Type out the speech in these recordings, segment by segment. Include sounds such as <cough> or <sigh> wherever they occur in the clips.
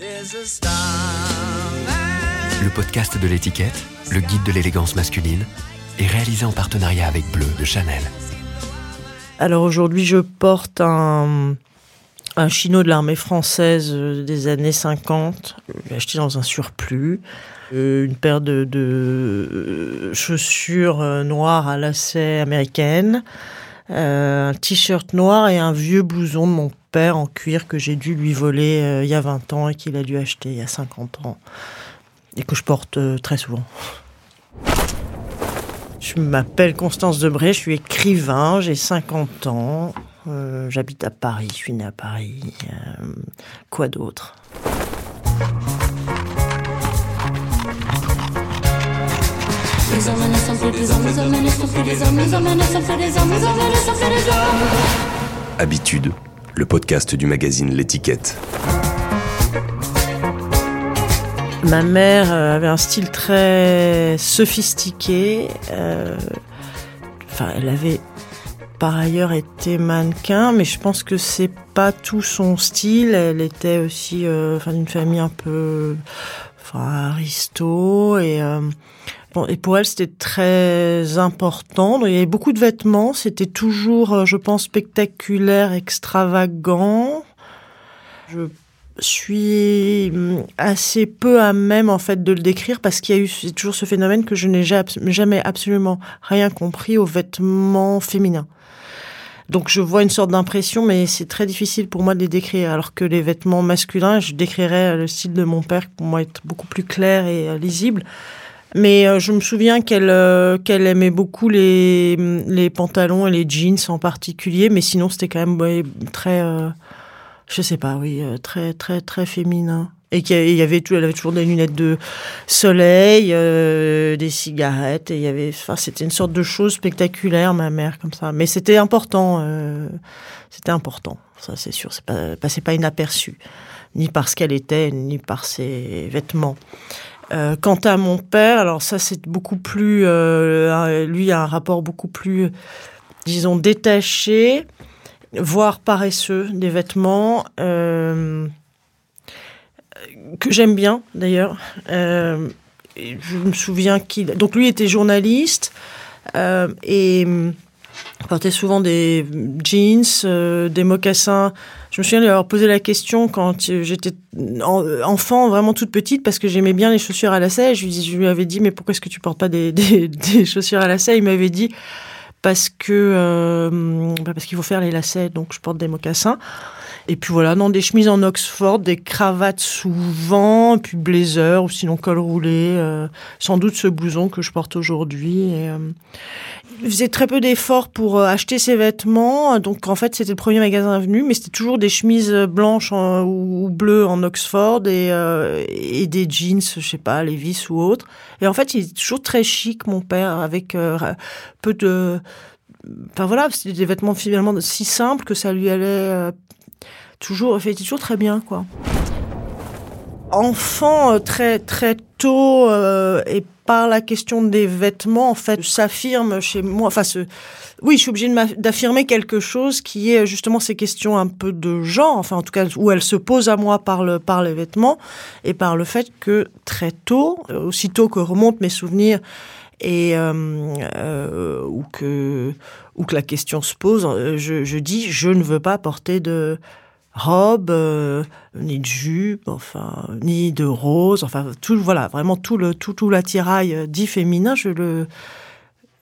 Le podcast de l'étiquette, le guide de l'élégance masculine, est réalisé en partenariat avec Bleu de Chanel. Alors aujourd'hui, je porte un, un chino de l'armée française euh, des années 50, acheté dans un surplus. Euh, une paire de, de euh, chaussures noires à lacets américaines, un t-shirt noir et un vieux blouson de mon père en cuir que j'ai dû lui voler il y a 20 ans et qu'il a dû acheter il y a 50 ans et que je porte très souvent. Je m'appelle Constance Debré, je suis écrivain, j'ai 50 ans, euh, j'habite à Paris, je suis née à Paris. Euh, quoi d'autre? Habitude, le podcast du magazine L'étiquette. Ma mère euh, avait un style très sophistiqué. Enfin, elle avait par ailleurs été mannequin, mais je pense que c'est pas tout son style. Elle était aussi, euh, enfin, d'une famille un peu, enfin, aristo et euh, et pour elle c'était très important. il y avait beaucoup de vêtements. C'était toujours, euh, je pense, spectaculaire, extravagant. Je suis hum, assez peu à même en fait de le décrire parce qu'il y a eu toujours ce phénomène que je n'ai jamais absolument rien compris aux vêtements féminins. Donc je vois une sorte d'impression, mais c'est très difficile pour moi de les décrire. Alors que les vêtements masculins, je décrirais le style de mon père pour moi être beaucoup plus clair et euh, lisible. Mais euh, je me souviens qu'elle euh, qu'elle aimait beaucoup les, les pantalons et les jeans en particulier, mais sinon c'était quand même très, je sais pas, oui, très très très féminin et qu'il y avait toujours des lunettes de soleil, euh, des cigarettes, et il y avait, enfin, c'était une sorte de chose spectaculaire, ma mère, comme ça. Mais c'était important, euh, c'était important, ça c'est sûr, c'est pas, passait pas inaperçu, ni par ce qu'elle était, ni par ses vêtements. Euh, quant à mon père, alors ça c'est beaucoup plus, euh, lui a un rapport beaucoup plus, disons, détaché, voire paresseux des vêtements. Euh, que j'aime bien d'ailleurs. Je me souviens qu'il. Donc lui était journaliste et portait souvent des jeans, des mocassins. Je me souviens lui posé la question quand j'étais enfant, vraiment toute petite, parce que j'aimais bien les chaussures à lacets. Je lui, avais dit, mais pourquoi est-ce que tu portes pas des, <laughs> chaussures à lacets Il m'avait dit, parce que bah, parce qu'il faut faire les lacets, donc je porte des mocassins. Et puis voilà, dans des chemises en Oxford, des cravates souvent, puis blazer ou sinon col roulé, euh, sans doute ce blouson que je porte aujourd'hui. Euh, il faisait très peu d'efforts pour euh, acheter ses vêtements, donc en fait c'était le premier magasin venu, mais c'était toujours des chemises blanches ou, bleues en Oxford et, et des jeans, je sais pas, Levi's ou autre. Et en fait il est toujours très chic, mon père, avec peu de Enfin voilà, c'était des vêtements finalement si simples que ça lui allait toujours, fait toujours très bien, quoi. Enfant, euh, très très tôt, euh, et par la question des vêtements, en fait, s'affirme chez moi. Enfin, oui, je suis obligée d'affirmer quelque chose qui est justement ces questions un peu de genre, enfin en tout cas où elles se posent à moi par le par les vêtements et par le fait que très tôt, euh, aussitôt que remontent mes souvenirs et euh, ou que ou que la question se pose, je dis je ne veux pas porter de robe, euh, ni de jupe, enfin, ni de rose, enfin, tout, voilà, vraiment tout le, tout, tout l'attirail euh, dit féminin, je le,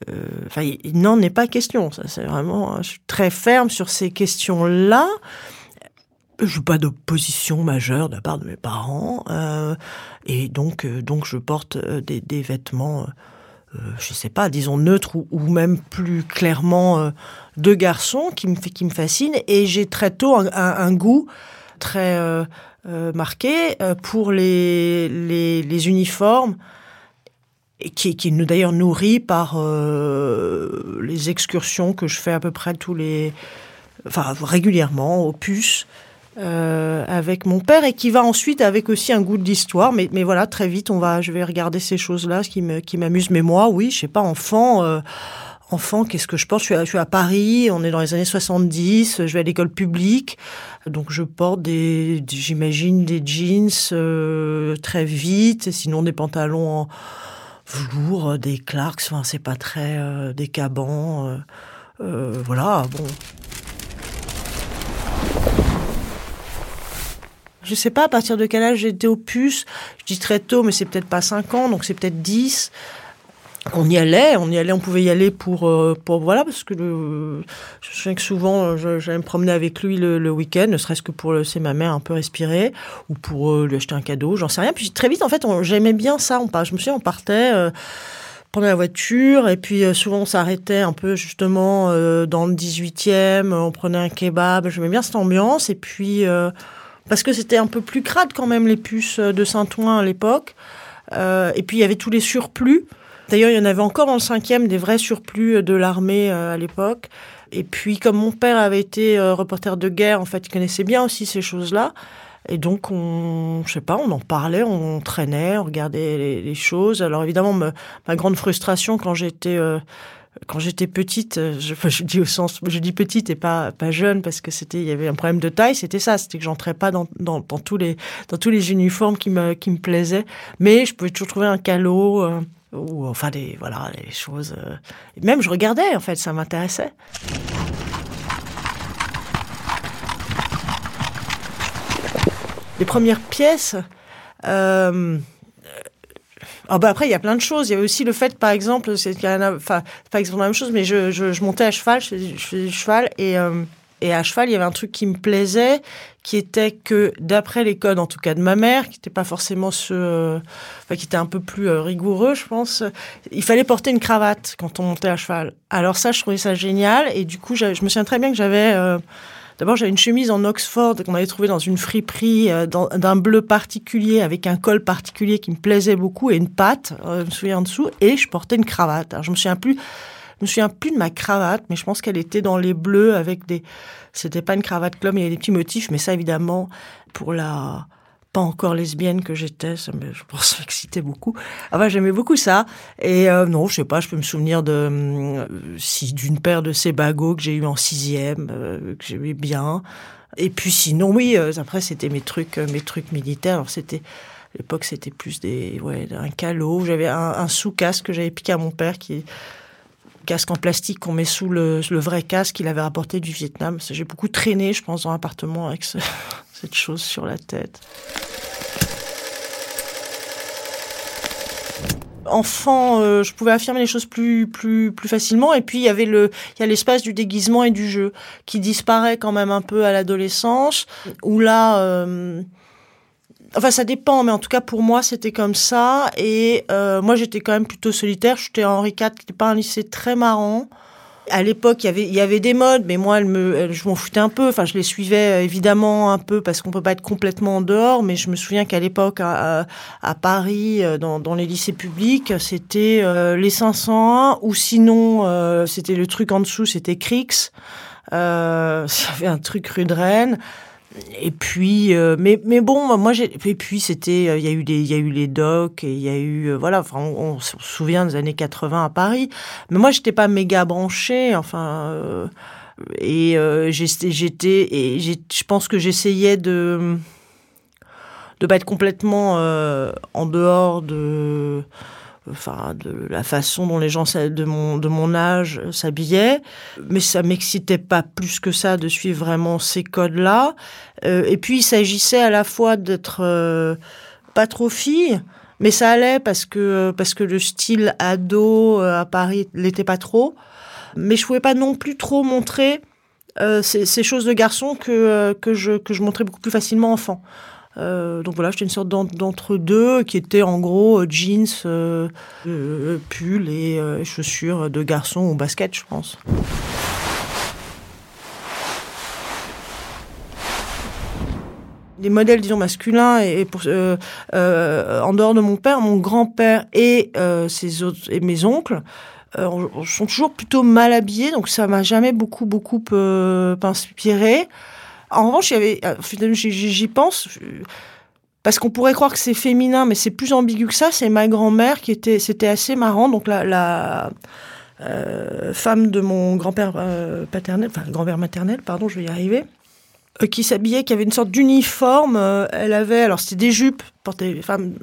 euh, enfin, il n'en est pas question. Ça, c'est vraiment, je suis très ferme sur ces questions-là. Je n'ai pas d'opposition majeure de la part de mes parents, et donc, donc je porte des, des vêtements euh, je sais pas, disons neutre ou, même plus clairement euh, deux garçons qui me, qui me fascinent. Et j'ai très tôt un, goût très euh, marqué pour les, les, uniformes qui, qui nous d'ailleurs nourrit par les excursions que je fais à peu près tous les, enfin régulièrement au puces euh, avec mon père et qui va ensuite avec aussi un goût de l'histoire. Mais, mais voilà, très vite, on va, je vais regarder ces choses-là, ce qui me, qui m'amuse. Mais moi, oui, je sais pas, enfant, euh, enfant, qu'est-ce que je porte je suis, à, à Paris, on est dans les années 70, je vais à l'école publique, donc je porte des, des- j'imagine des jeans euh, très vite, sinon des pantalons en velours, des Clarks, enfin c'est pas très euh, euh, euh, voilà, bon. Je sais pas à partir de quel âge j'étais au puce. Je dis très tôt, mais c'est peut-être pas 5 ans, donc c'est peut-être 10. On y allait, on y allait, on pouvait y aller pour, euh, pour voilà, parce que le, je me souviens que souvent, euh, j'allais me promener avec lui le, week-end, ne serait-ce que pour laisser ma mère un peu respirer, ou pour euh, lui acheter un cadeau, j'en sais rien. Puis très vite, en fait, j'aimais bien ça. On, part- je me souviens, on partait, euh, la voiture, et puis souvent on s'arrêtait un peu justement dans le 18e, on prenait un kebab, j'aimais bien cette ambiance, et puis parce que c'était un peu plus crade quand même les puces de Saint-Ouen à l'époque, Euh, et puis il y avait tous les surplus. D'ailleurs, il y en avait encore dans le cinquième, des vrais surplus de l'armée euh, à l'époque. Et puis, comme mon père avait été euh, reporter de guerre, en fait, il connaissait bien aussi ces choses-là. Et donc, on, je sais pas, on en parlait, on traînait, on regardait les, choses. Alors, évidemment, me- ma grande frustration quand j'étais euh, quand j'étais petite, euh, je, dis au sens, je dis petite et pas jeune parce que c'était, il y avait un problème de taille. C'était ça, c'était que j'entrais pas dans, tous les uniformes qui me plaisaient. Mais je pouvais toujours trouver un calot. euh, ou enfin des voilà les choses euh, même je regardais en fait ça m'intéressait les premières pièces ah bah après il y a plein de choses. Il y avait aussi le fait par exemple c'est pas exactement la même chose mais je, je, montais à cheval je faisais, du cheval et euh, et à cheval il y avait un truc qui me plaisait qui était que d'après les codes en tout cas de ma mère qui n'était pas forcément ce qui était un peu plus euh, rigoureux je pense il fallait porter une cravate quand on montait à cheval. Alors ça je trouvais ça génial et du coup je me souviens très bien que j'avais euh, D'abord, j'avais une chemise en Oxford qu'on avait trouvée dans une friperie euh, d'un bleu particulier avec un col particulier qui me plaisait beaucoup et une patte, euh, je me souviens en dessous, et je portais une cravate. Alors, je me souviens plus, je me souviens plus de ma cravate, mais je pense qu'elle était dans les bleus avec des, c'était pas une cravate club, il y avait des petits motifs, mais ça évidemment pour la encore lesbienne que j'étais, ça je pense, <laughs> m'excitait beaucoup. Enfin, j'aimais beaucoup ça. Et euh, non, je sais pas, je peux me souvenir de euh, si d'une paire de ces bagots que j'ai eu en sixième, euh, que j'aimais bien. Et puis sinon, oui, euh, après c'était mes trucs, mes trucs militaires. Alors c'était à l'époque, c'était plus des, ouais, un calot. J'avais un, sous-casque que j'avais piqué à mon père, qui casque en plastique qu'on met sous le, vrai casque qu'il avait rapporté du Vietnam. J'ai beaucoup traîné, je pense, dans l'appartement avec ce- <laughs> cette chose sur la tête. Enfant, euh, je pouvais affirmer les choses plus plus plus facilement. Et puis il y avait le, il y a l'espace du déguisement et du jeu qui disparaît quand même un peu à l'adolescence. Où là, euh, enfin ça dépend, mais en tout cas pour moi c'était comme ça. Et euh, moi j'étais quand même plutôt solitaire. J'étais à Henri IV, qui n'était pas un lycée très marrant. À l'époque, il y avait, il y avait des modes, mais moi, elle me, elle- je m'en foutais un peu. Enfin, je les suivais euh, évidemment un peu parce qu'on peut pas être complètement en dehors. Mais je me souviens qu'à l'époque, à, à- Paris, euh, dans, dans les lycées publics, c'était euh, les 501 ou sinon, euh, c'était le truc en dessous, c'était Crix. Euh, <laughs> ça avait un truc rue. Et puis, euh, mais mais bon, moi j'ai et puis c'était, euh, il y a eu des, il y a eu les docs et il y a eu, euh, voilà, enfin, on, se souvient des années 80 à Paris. Mais moi j'étais pas méga branchée, enfin. et j'étais, j'étais, et je pense que j'essayais de de pas être complètement en dehors de enfin de la façon dont les gens de mon de mon âge euh, s'habillaient. Mais ça m'excitait pas plus que ça de suivre vraiment ces codes là et puis il s'agissait à la fois d'être euh, pas trop fille mais ça allait parce que parce que le style ado euh, à Paris l'était pas trop. Mais je pouvais pas non plus trop montrer euh, ces, ces choses de garçon que euh, que je que je montrais beaucoup plus facilement enfant euh, donc voilà, j'étais une sorte d'en- d'entre-deux qui était en gros euh, jeans, euh, euh, pull et chaussures de garçon ou basket, je pense. Les modèles, disons, masculins et, en dehors de mon père, mon grand-père et, ses autres, et mes oncles on- on sont toujours plutôt mal habillés, donc ça m'a jamais beaucoup, beaucoup inspiré. En revanche, euh, j'y- pense, euh, parce qu'on pourrait croire que c'est féminin, mais c'est plus ambigu que ça. C'est ma grand-mère qui était, c'était assez marrant. Donc la, la, femme de mon grand-père paternel, enfin grand-père maternel, pardon, je vais y arriver, qui s'habillait, qui avait une sorte d'uniforme. elle avait, alors c'était des jupes, portées, les femmes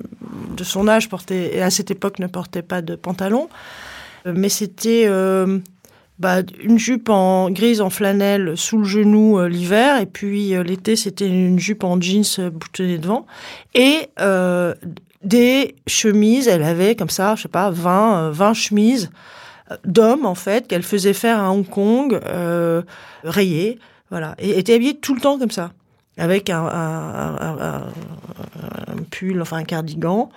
de son âge portaient, et à cette époque ne portaient pas de pantalon, mais c'était bah, une jupe en grise en flanelle sous le genou euh, l'hiver. Et puis euh, l'été c'était une jupe en jeans euh, boutonnée devant. Et des chemises. Elle avait comme ça je sais pas 20 20 chemises d'hommes en fait qu'elle faisait faire à Hong Kong rayées. Voilà. Et était habillée tout le temps comme ça. Avec un, un, pull enfin un cardigan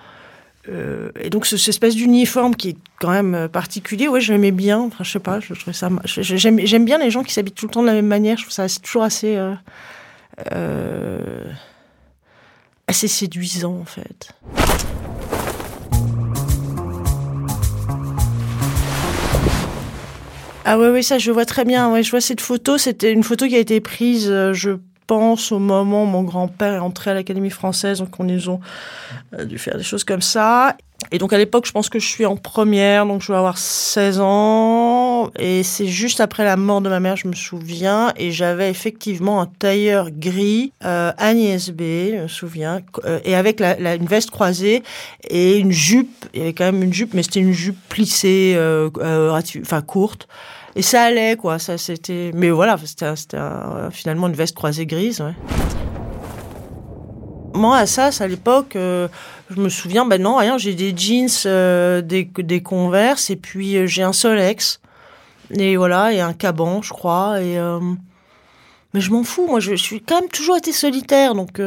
euh, et donc, cette espèce d'uniforme qui est quand même euh, particulier, ouais, j'aimais bien. Enfin, je sais pas, je ça. J'aime, j'aime bien les gens qui s'habillent tout le temps de la même manière. Je trouve ça toujours assez. Euh, assez séduisant, en fait. Ah ouais, oui, ça, je vois très bien. Ouais, je vois cette photo. C'était une photo qui a été prise, je pense au moment où mon grand-père est entré à l'Académie française, donc on nous ont euh, dû faire des choses comme ça. Et donc à l'époque, je pense que je suis en première, donc je vais avoir 16 ans. Et c'est juste après la mort de ma mère, je me souviens. Et j'avais effectivement un tailleur gris, euh, Agnès B, je me souviens, euh, et avec une veste croisée et une jupe. Il y avait quand même une jupe, mais c'était une jupe plissée, euh enfin courte. Et ça allait, quoi. Ça, c'était. Mais voilà, c'était finalement une veste croisée grise. Moi, à ça, à l'époque, euh, je me souviens, ben non, rien, j'ai des jeans, euh, des, des Converse, et puis euh, j'ai un Solex. Et voilà, et un caban, je crois. Mais je m'en fous, moi, je, suis quand même toujours été solitaire, donc.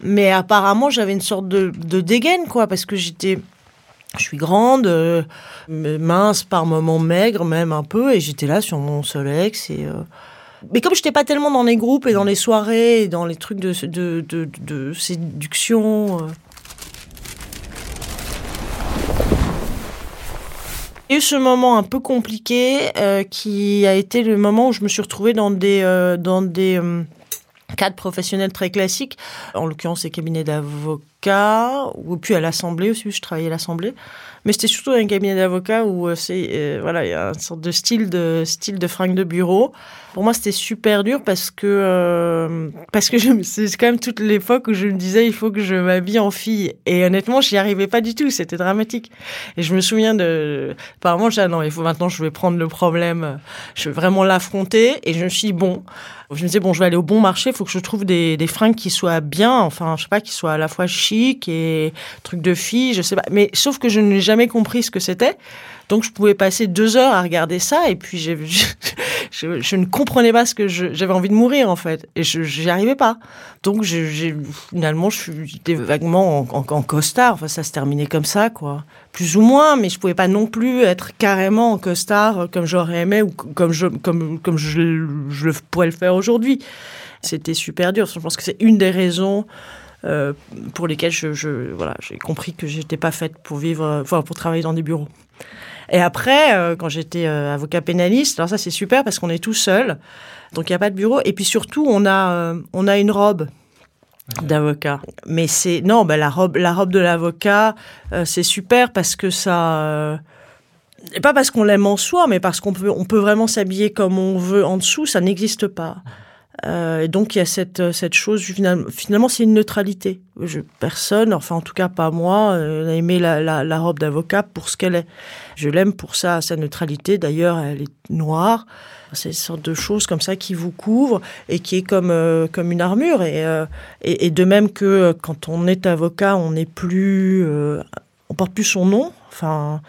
mais apparemment, j'avais une sorte de, de dégaine, quoi, parce que j'étais je suis grande, euh, mince par moments, maigre même un peu, et j'étais là sur mon Solex. Et, euh, Mais comme je n'étais pas tellement dans les groupes et dans les soirées, et dans les trucs de, séduction. Euh. Il y a eu ce moment un peu compliqué qui a été le moment où je me suis retrouvée dans des, dans des très classiques, en l'occurrence les cabinets d'avocats, ou puis à l'Assemblée aussi, je travaillais à l'Assemblée. Mais c'était surtout un cabinet d'avocats où euh, c'est euh, voilà, il y a une sorte de style de style de fringue de bureau. Pour moi, c'était super dur parce que euh, parce que c'est quand même toute l'époque où je me disais il faut que je m'habille en fille. Et honnêtement, j'y arrivais pas du tout, c'était dramatique. Et je me souviens de apparemment, j'ai non, il faut maintenant je vais prendre le problème, je vais vraiment l'affronter. Et je me suis dit, bon, je me disais bon, je vais aller au bon marché, il faut que je trouve des, des fringues qui soient bien, enfin, je sais pas, qui soient à la fois et truc de fille, je sais pas. Mais sauf que je n'ai jamais compris ce que c'était. Donc je pouvais passer deux heures à regarder ça et puis je, <laughs> je, je ne comprenais pas ce que j'avais envie de mourir en fait et je n'y arrivais pas. Donc finalement j'étais vaguement en, en, costard. Enfin ça se terminait comme ça quoi, plus ou moins. Mais je pouvais pas non plus être carrément en costard comme j'aurais aimé ou comme je comme je, je pourrais le faire aujourd'hui. C'était super dur. Je pense que c'est une des raisons euh, pour lesquels je, je voilà, j'ai compris que j'étais pas faite pour vivre, enfin pour travailler dans des bureaux. Et après, euh, quand j'étais euh, avocat pénaliste, alors ça c'est super parce qu'on est tout seul, donc il n'y a pas de bureau. Et puis surtout, on a, on a une robe d'avocat. Mais c'est non, ben la robe, la robe de l'avocat, c'est super parce que ça. et pas parce qu'on l'aime en soi, mais parce qu'on peut, on peut vraiment s'habiller comme on veut en dessous, ça n'existe pas. Euh, et donc il y a cette, cette chose, finalement, c'est une neutralité. Personne, enfin en tout cas pas moi, euh, n'a aimé la, la, robe d'avocat pour ce qu'elle est. Je l'aime pour ça, sa neutralité. D'ailleurs, elle est noire. C'est une sorte de chose comme ça qui vous couvre et qui est comme, euh, comme une armure. Et, euh, et, et, de même que quand on est avocat, on n'est plus, on porte plus son nom. Enfin,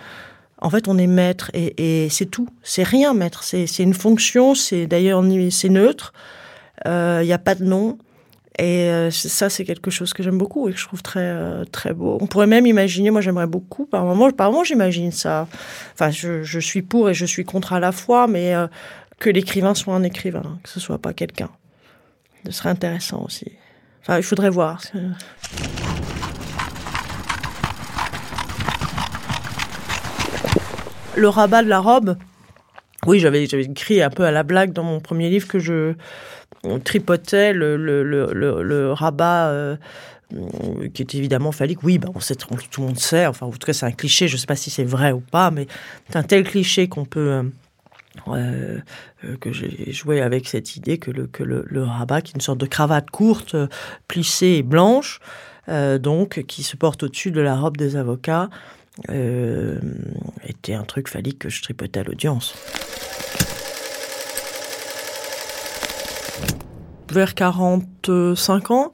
en fait, on est maître et, et c'est tout. C'est rien maître. C'est une fonction. C'est d'ailleurs c'est neutre. Il euh, n'y a pas de nom. Et euh, ça, c'est quelque chose que j'aime beaucoup et que je trouve très, euh, très beau. On pourrait même imaginer, moi j'aimerais beaucoup, par moment, par moment j'imagine ça. Enfin, je, suis pour et je suis contre à la fois, mais que l'écrivain soit un écrivain, que ce soit pas quelqu'un. Ce serait intéressant aussi. Enfin, il faudrait voir. Le rabat de la robe, oui, j'avais écrit un peu à la blague dans mon premier livre que je on tripotait le, le, le, rabat euh, qui est évidemment phallique. Oui, sait, tout le monde sait, enfin, en tout cas, c'est un cliché, je ne sais pas si c'est vrai ou pas, mais c'est un tel cliché qu'on peut. Euh, que j'ai joué avec cette idée que le, que le, rabat, qui est une sorte de cravate courte, plissée et blanche, donc qui se porte au-dessus de la robe des avocats, était un truc phallique que je tripotais à l'audience. vers 45 ans.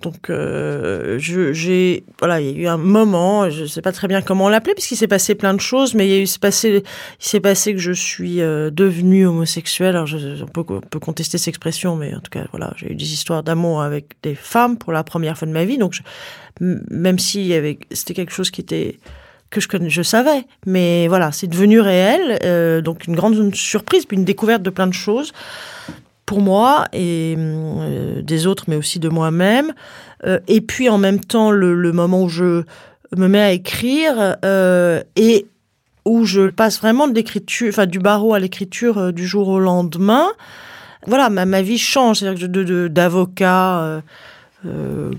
Donc euh, j'ai voilà, il y a eu un moment, je sais pas très bien comment l'appeler puisqu'il s'est passé plein de choses, mais il s'est passé il s'est passé que je suis euh, devenue homosexuelle. Alors on, peut, peut contester cette expression, mais en tout cas voilà, j'ai eu des histoires d'amour avec des femmes pour la première fois de ma vie. Donc même si c'était quelque chose qui était que je, savais, mais voilà, c'est devenu réel. Euh, donc une grande surprise, puis une découverte de plein de choses pour moi et euh, des autres, mais aussi de moi-même. Euh, et puis en même temps, le, moment où je me mets à écrire et où je passe vraiment de l'écriture, enfin du barreau à l'écriture du jour au lendemain. Voilà, ma, ma vie change. C'est-à-dire que d'avocat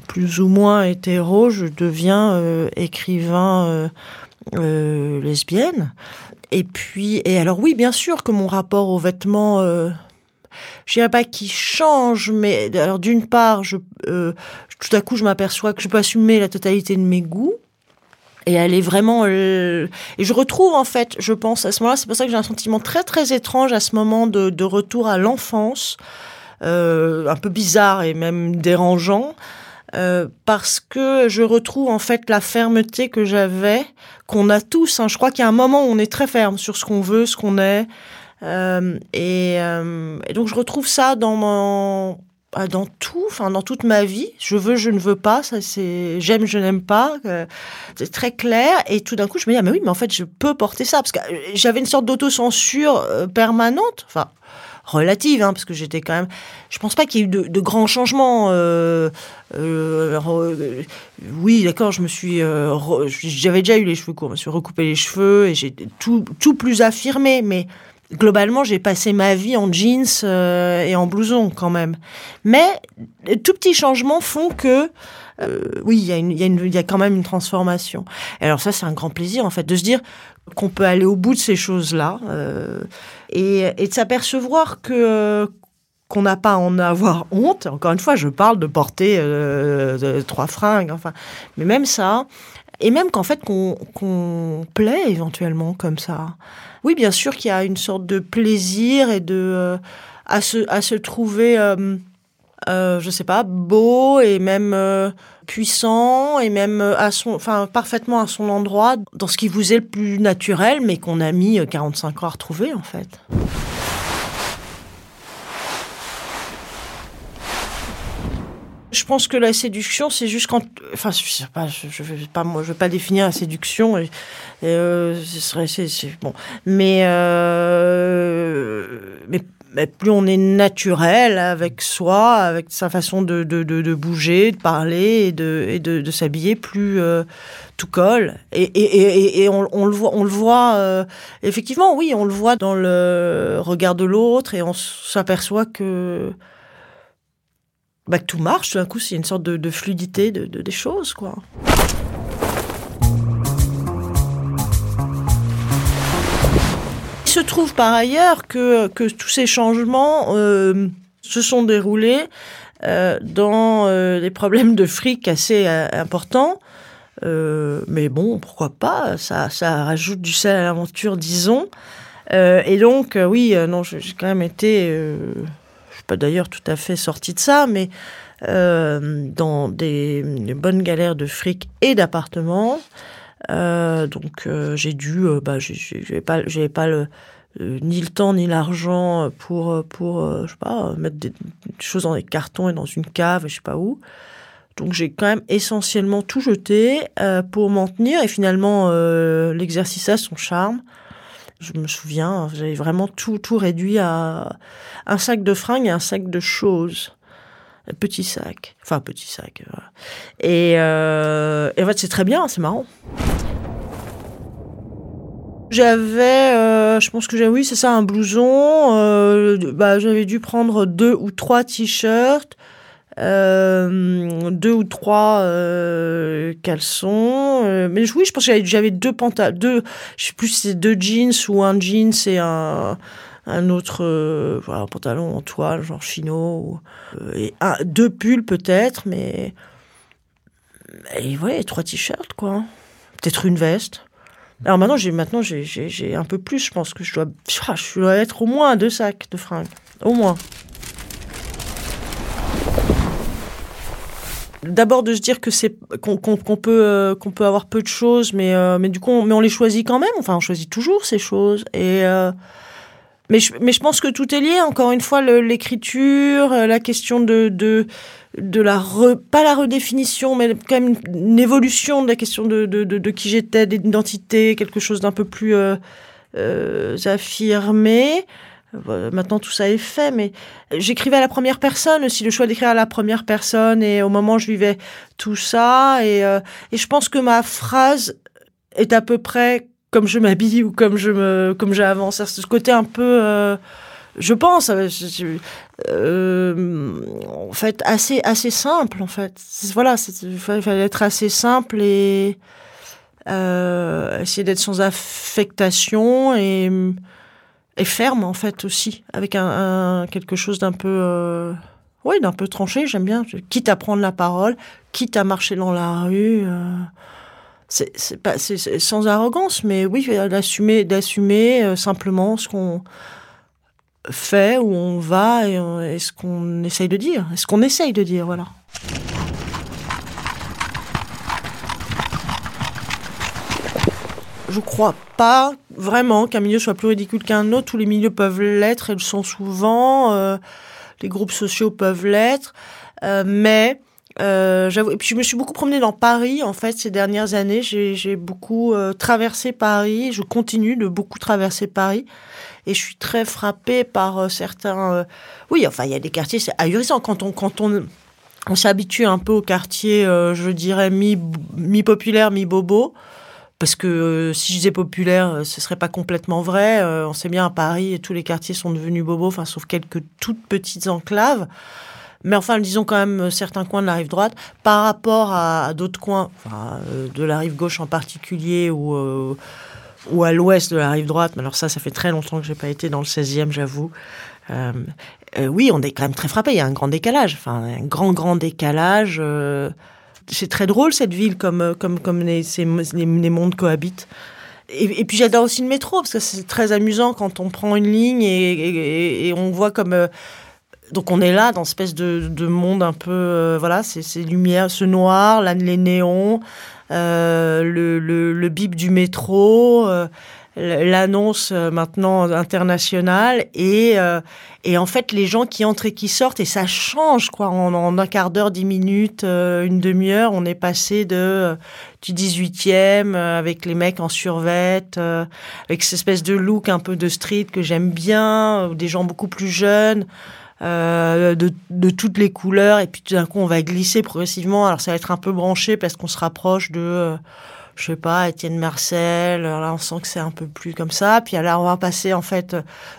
plus ou moins hétéro, je deviens écrivain lesbienne. Et puis, et alors oui, bien sûr que mon rapport aux vêtements je dirais pas qu'il change, mais alors d'une part, je, euh, tout à coup, je m'aperçois que je peux assumer la totalité de mes goûts. Et elle est vraiment euh, et je retrouve en fait, je pense à ce moment-là, c'est pour ça que j'ai un sentiment très très étrange à ce moment de, retour à l'enfance, euh, un peu bizarre et même dérangeant. Euh, parce que je retrouve en fait la fermeté que j'avais, qu'on a tous. Hein. Je crois qu'il y a un moment où on est très ferme sur ce qu'on veut, ce qu'on est, euh, euh, et, donc je retrouve ça dans mon ah, dans tout, enfin dans toute ma vie. Je veux, je ne veux pas. Ça c'est j'aime, je n'aime pas. Euh, c'est très clair. Et tout d'un coup, je me dis ah mais oui, mais en fait, je peux porter ça parce que j'avais une sorte d'autocensure permanente. Enfin relative, hein, parce que j'étais quand même. Je pense pas qu'il y ait eu de, grands changements. oui, d'accord, je me suis. J'avais déjà eu les cheveux courts, je me suis recoupé les cheveux et j'ai tout, tout plus affirmé, mais globalement, j'ai passé ma vie en jeans euh, et en blouson quand même. Mais tout petits changements font que euh, oui, il y, y y a quand même une transformation. Alors ça, c'est un grand plaisir en fait de se dire qu'on peut aller au bout de ces choses-là euh, et, de s'apercevoir que qu'on n'a pas à en avoir honte. Encore une fois, je parle de porter trois fringues, enfin, mais même ça, et même qu'en fait qu'on qu'on plaît éventuellement comme ça. Oui, bien sûr qu'il y a une sorte de plaisir et de euh, à se à se trouver, euh, euh, je sais pas, beau et même euh, puissant et même à son, enfin parfaitement à son endroit dans ce qui vous est le plus naturel, mais qu'on a mis 45 ans à retrouver en fait. Je pense que la séduction, c'est juste quand, enfin, je sais pas, je, vais pas, moi, je vais pas définir la séduction. Et, euh, c'est, bon, mais, euh, mais, mais, plus on est naturel avec soi, avec sa façon de, bouger, de parler et de, s'habiller, plus euh, tout colle. Et, on, le voit, on le voit euh, effectivement, oui, on le voit dans le regard de l'autre et on s'aperçoit que que tout marche, tout d'un coup, c'est une sorte de, fluidité de, des choses, quoi. Se trouve par ailleurs que, que tous ces changements euh, se sont déroulés euh, dans euh, des problèmes de fric assez importants. mais bon, pourquoi pas Ça, ça rajoute du sel à l'aventure, disons. et donc, oui, non, j'ai quand même été pas d'ailleurs tout à fait sorti de ça, mais dans des, bonnes galères de fric et d'appartements. Euh, donc euh, j'ai dû, bah, j'avais pas, j'avais pas le, ni le temps ni l'argent pour, pour je sais pas, mettre des, choses dans des cartons et dans une cave, je sais pas où. Donc j'ai quand même essentiellement tout jeté pour m'en tenir et finalement l'exercice a son charme. Je me souviens, j'avais vraiment tout, tout réduit à un sac de fringues et un sac de choses. Petit sac. Enfin, petit sac. Et, euh, et en fait, c'est très bien, c'est marrant. J'avais, euh, je pense que j'ai, oui, c'est ça, un blouson. Euh, bah, j'avais dû prendre deux ou trois t-shirts. euh, deux ou trois euh, caleçons. Euh, mais oui, je pense que j'avais deux pantalons, deux, je sais plus si c'est deux jeans ou un jeans et un, un autre euh, pantalon en toile, genre chino. et un, deux pulls peut-être, mais. Et trois t-shirts, quoi. Peut-être une veste. Alors maintenant, j'ai maintenant j'ai un peu plus. Je pense que je dois, je dois être au moins deux sacs de fringues, au moins. D'abord de se dire que c'est qu'on peut euh, qu'on peut avoir peu de choses, mais euh, mais du coup on, mais on les choisit quand même. Enfin, on choisit toujours ces choses. Et euh, mais je, mais je pense que tout est lié. Encore une fois, l'écriture, la question de de de la pas la redéfinition, mais quand même une, évolution de la question de de, de, de qui j'étais, d'identité, quelque chose d'un peu plus affirmé. Maintenant, tout ça est fait, mais j'écrivais à la première personne aussi, le choix d'écrire à la première personne, et au moment où je vivais tout ça, et, euh, et je pense que ma phrase est à peu près comme je m'habille ou comme je me, comme j'avance. Ce côté un peu, euh, je pense, euh, euh, en fait, assez, assez simple, en fait. Voilà, il fallait être assez simple et essayer d'être sans affectation et ferme en fait aussi, avec un, quelque chose d'un peu, oui, d'un peu tranché. J'aime bien, quitte à prendre la parole, quitte à marcher dans la rue. Euh, c'est sans arrogance, mais oui, d'assumer, euh, simplement ce qu'on fait, où on va et, et ce qu'on essaye de dire, ce qu'on essaye de dire, voilà. je crois pas vraiment qu'un milieu soit plus ridicule qu'un autre. Tous les milieux peuvent l'être et le sont souvent. Euh, les groupes sociaux peuvent l'être. Euh, mais euh. Et puis je me suis beaucoup promenée dans Paris en fait ces dernières années. J'ai beaucoup euh, traversé Paris. Je continue de beaucoup traverser Paris. Et je suis très frappée par euh, certains. oui, enfin il y a des quartiers c'est ahurissant quand on quand on s'habitue un peu au quartier, je dirais mi mi populaire, mi bobo parce que si je disais populaire, ce serait pas complètement vrai. On sait bien à Paris, tous les quartiers sont devenus bobos, enfin sauf quelques toutes petites enclaves. Mais enfin, disons quand même certains coins de la rive droite par rapport à, d'autres coins, enfin, de la rive gauche en particulier ou ou à l'ouest de la rive droite. Mais alors ça, ça fait très longtemps que j'ai pas été dans le 16e, j'avoue. oui, on est quand même très frappé. Il y a un grand décalage, enfin un grand grand décalage c'est très drôle cette ville comme euh, comme comme les, mondes cohabitent. Et, puis j'adore aussi le métro parce que c'est très amusant quand on prend une ligne et, on voit comme euh, donc on est là dans une espèce de, de monde un peu euh, voilà c'est ces lumières ce noir là les néons le, le, le, bip du métro l'annonce euh, maintenant internationale et euh, et en fait les gens qui entrent et qui sortent et ça change quoi. En, un quart d'heure dix minutes euh, une demi-heure on est passé de du 18e avec les mecs en survette avec cette espèce de look un peu de street que j'aime bien des gens beaucoup plus jeunes de, de, toutes les couleurs et puis tout d'un coup on va glisser progressivement alors ça va être un peu branché parce qu'on se rapproche de je sais pas, Étienne Marcel, là on sent que c'est un peu plus comme ça. Puis là on va passer en fait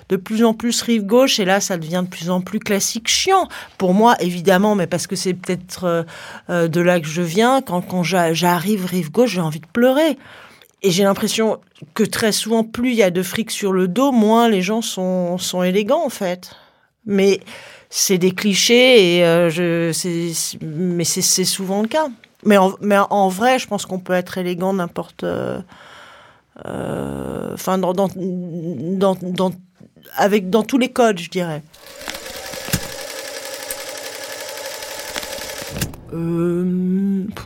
de plus en plus rive gauche et là ça devient de plus en plus classique chiant. Pour moi évidemment, mais parce que c'est peut-être euh, euh, de là que je viens, quand, quand j'arrive rive gauche j'ai envie de pleurer. Et j'ai l'impression que très souvent, plus il y a de fric sur le dos, moins les gens sont, sont élégants en fait. Mais c'est des clichés et euh, mais c'est souvent le cas. Mais en, mais en vrai, je pense qu'on peut être élégant n'importe. Euh, euh, enfin, dans, dans, dans, avec, dans tous les codes, je dirais.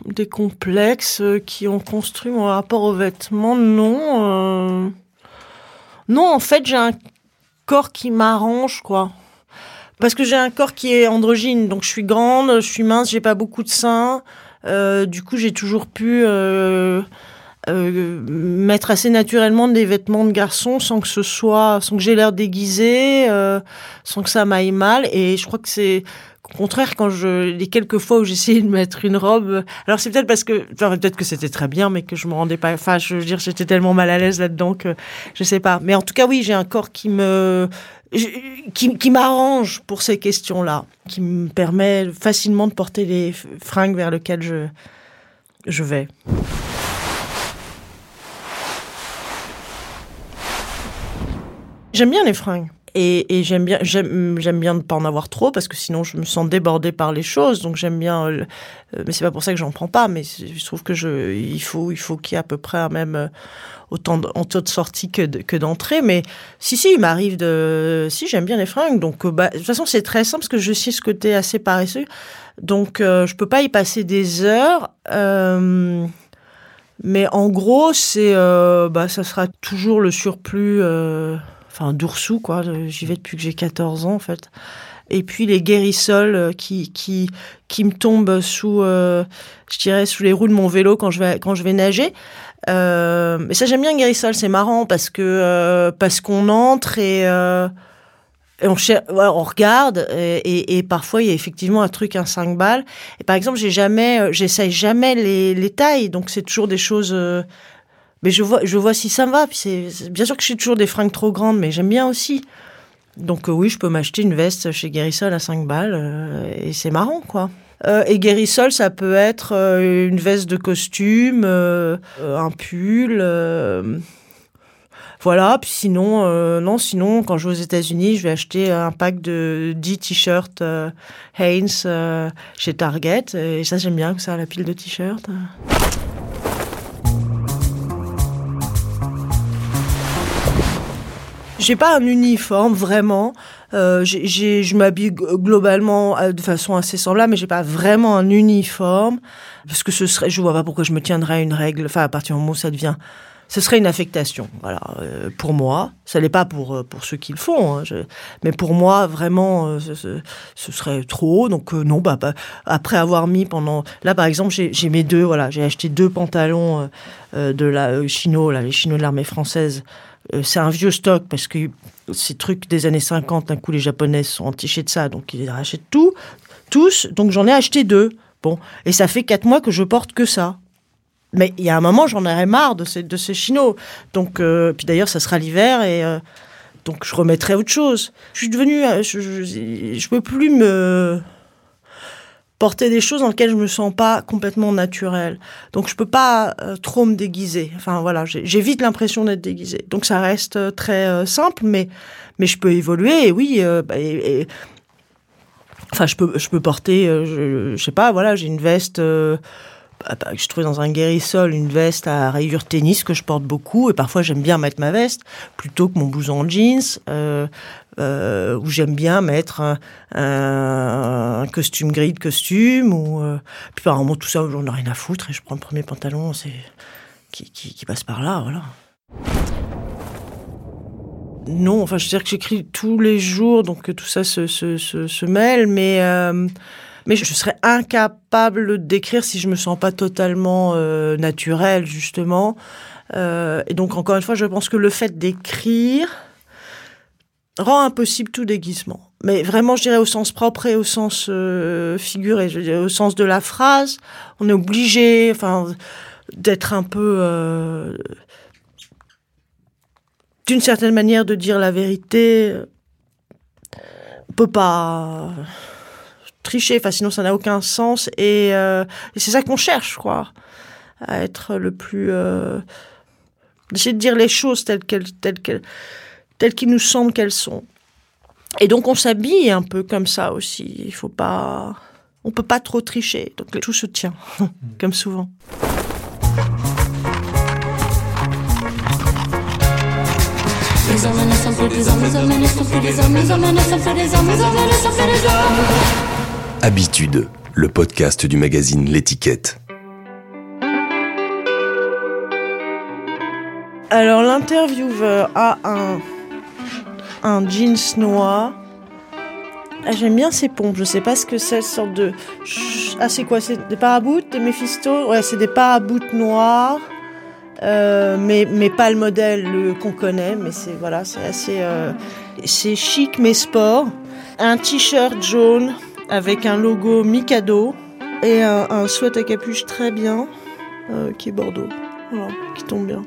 Des complexes qui ont construit mon rapport aux vêtements, non. Non, en fait, j'ai un corps qui m'arrange, quoi. Parce que j'ai un corps qui est androgyne, donc je suis grande, je suis mince, j'ai pas beaucoup de seins. Euh, du coup, j'ai toujours pu euh, euh, mettre assez naturellement des vêtements de garçon sans que ce soit, sans que j'ai l'air déguisé, sans que ça m'aille mal. Et je crois que c'est Au contraire, quand je, les quelques fois où j'essayais de mettre une robe, alors c'est peut-être parce que, enfin, peut-être que c'était très bien, mais que je me rendais pas, enfin, je veux dire, j'étais tellement mal à l'aise là-dedans que je sais pas. Mais en tout cas, oui, j'ai un corps qui me, qui, m'arrange pour ces questions-là, qui me permet facilement de porter les fringues vers lesquelles je vais. J'aime bien les fringues. Et, j'aime bien, j'aime, bien ne pas en avoir trop parce que sinon je me sens débordée par les choses. Donc j'aime bien, euh, mais c'est pas pour ça que j'en prends pas. Mais je trouve que il faut, il faut qu'il y ait à peu près même euh, autant de, de sorties que, que d'entrées. Mais si, si, il m'arrive de, si j'aime bien les fringues. Donc euh, bah, de toute façon c'est très simple parce que je suis ce côté assez paresseux. Donc je peux pas y passer des heures. mais en gros c'est, bah ça sera toujours le surplus enfin d'Oursou quoi. J'y vais depuis que j'ai 14 ans en fait. Et puis les guérissoles euh, qui qui qui me tombent sous, euh, je dirais sous les roues de mon vélo quand je vais quand je vais nager. Euh, mais ça j'aime bien guérissol, c'est marrant parce que euh, parce qu'on entre et et on, on regarde et, et, parfois il y a effectivement un truc un 5 balles et par exemple j'ai jamais j'essaye jamais les tailles donc c'est toujours des choses mais je vois, je vois si ça me va. C'est bien sûr que suis toujours des fringues trop grandes, mais j'aime bien aussi. Donc euh, oui, je peux m'acheter une veste chez Guérissol à 5 balles euh, et c'est marrant quoi. Euh, et Guérissol, ça peut être une veste de costume, un pull. voilà, puis sinon, non, sinon, quand je vais aux États-Unis, je vais acheter un pack de 10 t-shirts Hanes chez Target. Et ça, j'aime bien ça, la pile de t-shirts. J'ai pas un uniforme vraiment. Euh, j'ai, je m'habille globalement euh, de façon assez semblable, mais j'ai pas vraiment un uniforme parce que ce serait, je vois pas pourquoi je me tiendrais à une règle. Enfin, à partir du moment où ça devient, ce serait une affectation. Voilà, euh, pour moi, ça n'est pas pour pour ceux qui le font, hein, mais pour moi vraiment, ce, serait trop. Donc non, bah, bah, après avoir mis pendant, là par exemple, j'ai, j'ai mes deux, voilà, j'ai acheté deux pantalons de la chino, là, les chinos de l'armée française euh, c'est un vieux stock parce que ces trucs des années 50, d'un coup les Japonais sont entichés de ça, donc ils rachètent tout, tous. Donc j'en ai acheté deux. Bon, et ça fait quatre mois que je porte que ça. Mais il y a un moment, j'en aurais marre de ces, de ces chinos. Donc, euh, puis d'ailleurs, ça sera l'hiver et euh, donc je remettrai autre chose. Je suis devenue, je, je, je peux plus me porter des choses dans lesquelles je me sens pas complètement naturelle. Donc je peux pas euh, trop me déguiser. Enfin voilà, j'ai vite l'impression d'être déguisée. Donc ça reste euh, très euh, simple, mais mais je peux évoluer. Et oui, bah, enfin je peux je peux porter, je, je sais pas, voilà, j'ai une veste. Je trouve dans un guérissol une veste à rayures tennis que je porte beaucoup et parfois j'aime bien mettre ma veste plutôt que mon blouson en jeans euh, euh, où j'aime bien mettre un, costume gris de costume ou euh, puis par moment tout ça j'en ai rien à foutre et je prends le premier pantalon c'est qui, passe par là voilà. Non, enfin, je veux dire que j'écris tous les jours, donc tout ça se, se, se, se mêle, mais euh, mais je serais incapable d'écrire si je me sens pas totalement euh, naturelle justement. Euh, et donc encore une fois, je pense que le fait d'écrire rend impossible tout déguisement. Mais vraiment, je dirais au sens propre et au sens euh, figuré, au sens de la phrase, on est obligé, enfin, d'être un peu euh, d'une certaine manière de dire la vérité. On peut pas tricher, enfin sinon ça n'a aucun sens. Et, euh, et c'est ça qu'on cherche, je crois, à être le plus, euh, d'essayer de dire les choses telles qu'elles, telles qu'elles, telles qu'il nous semble qu'elles sont. Et donc on s'habille un peu comme ça aussi. Il faut pas, on peut pas trop tricher. Donc tout se tient, comme souvent. Habitude, le podcast du magazine L'étiquette. Alors l'intervieweur a un, un jeans noir. Ah, J'aime bien ces pompes, je sais pas ce que c'est, sorte de... Ah c'est quoi, c'est des paraboutes, des Mephisto Ouais, c'est des paraboutes noirs. Euh, mais, pas le modèle qu'on connaît, mais c'est voilà, euh, c'est chic mais sport. Un t-shirt jaune avec un logo Mikado et un, sweat à capuche très bien, euh, qui est Bordeaux. Voilà, qui tombe bien.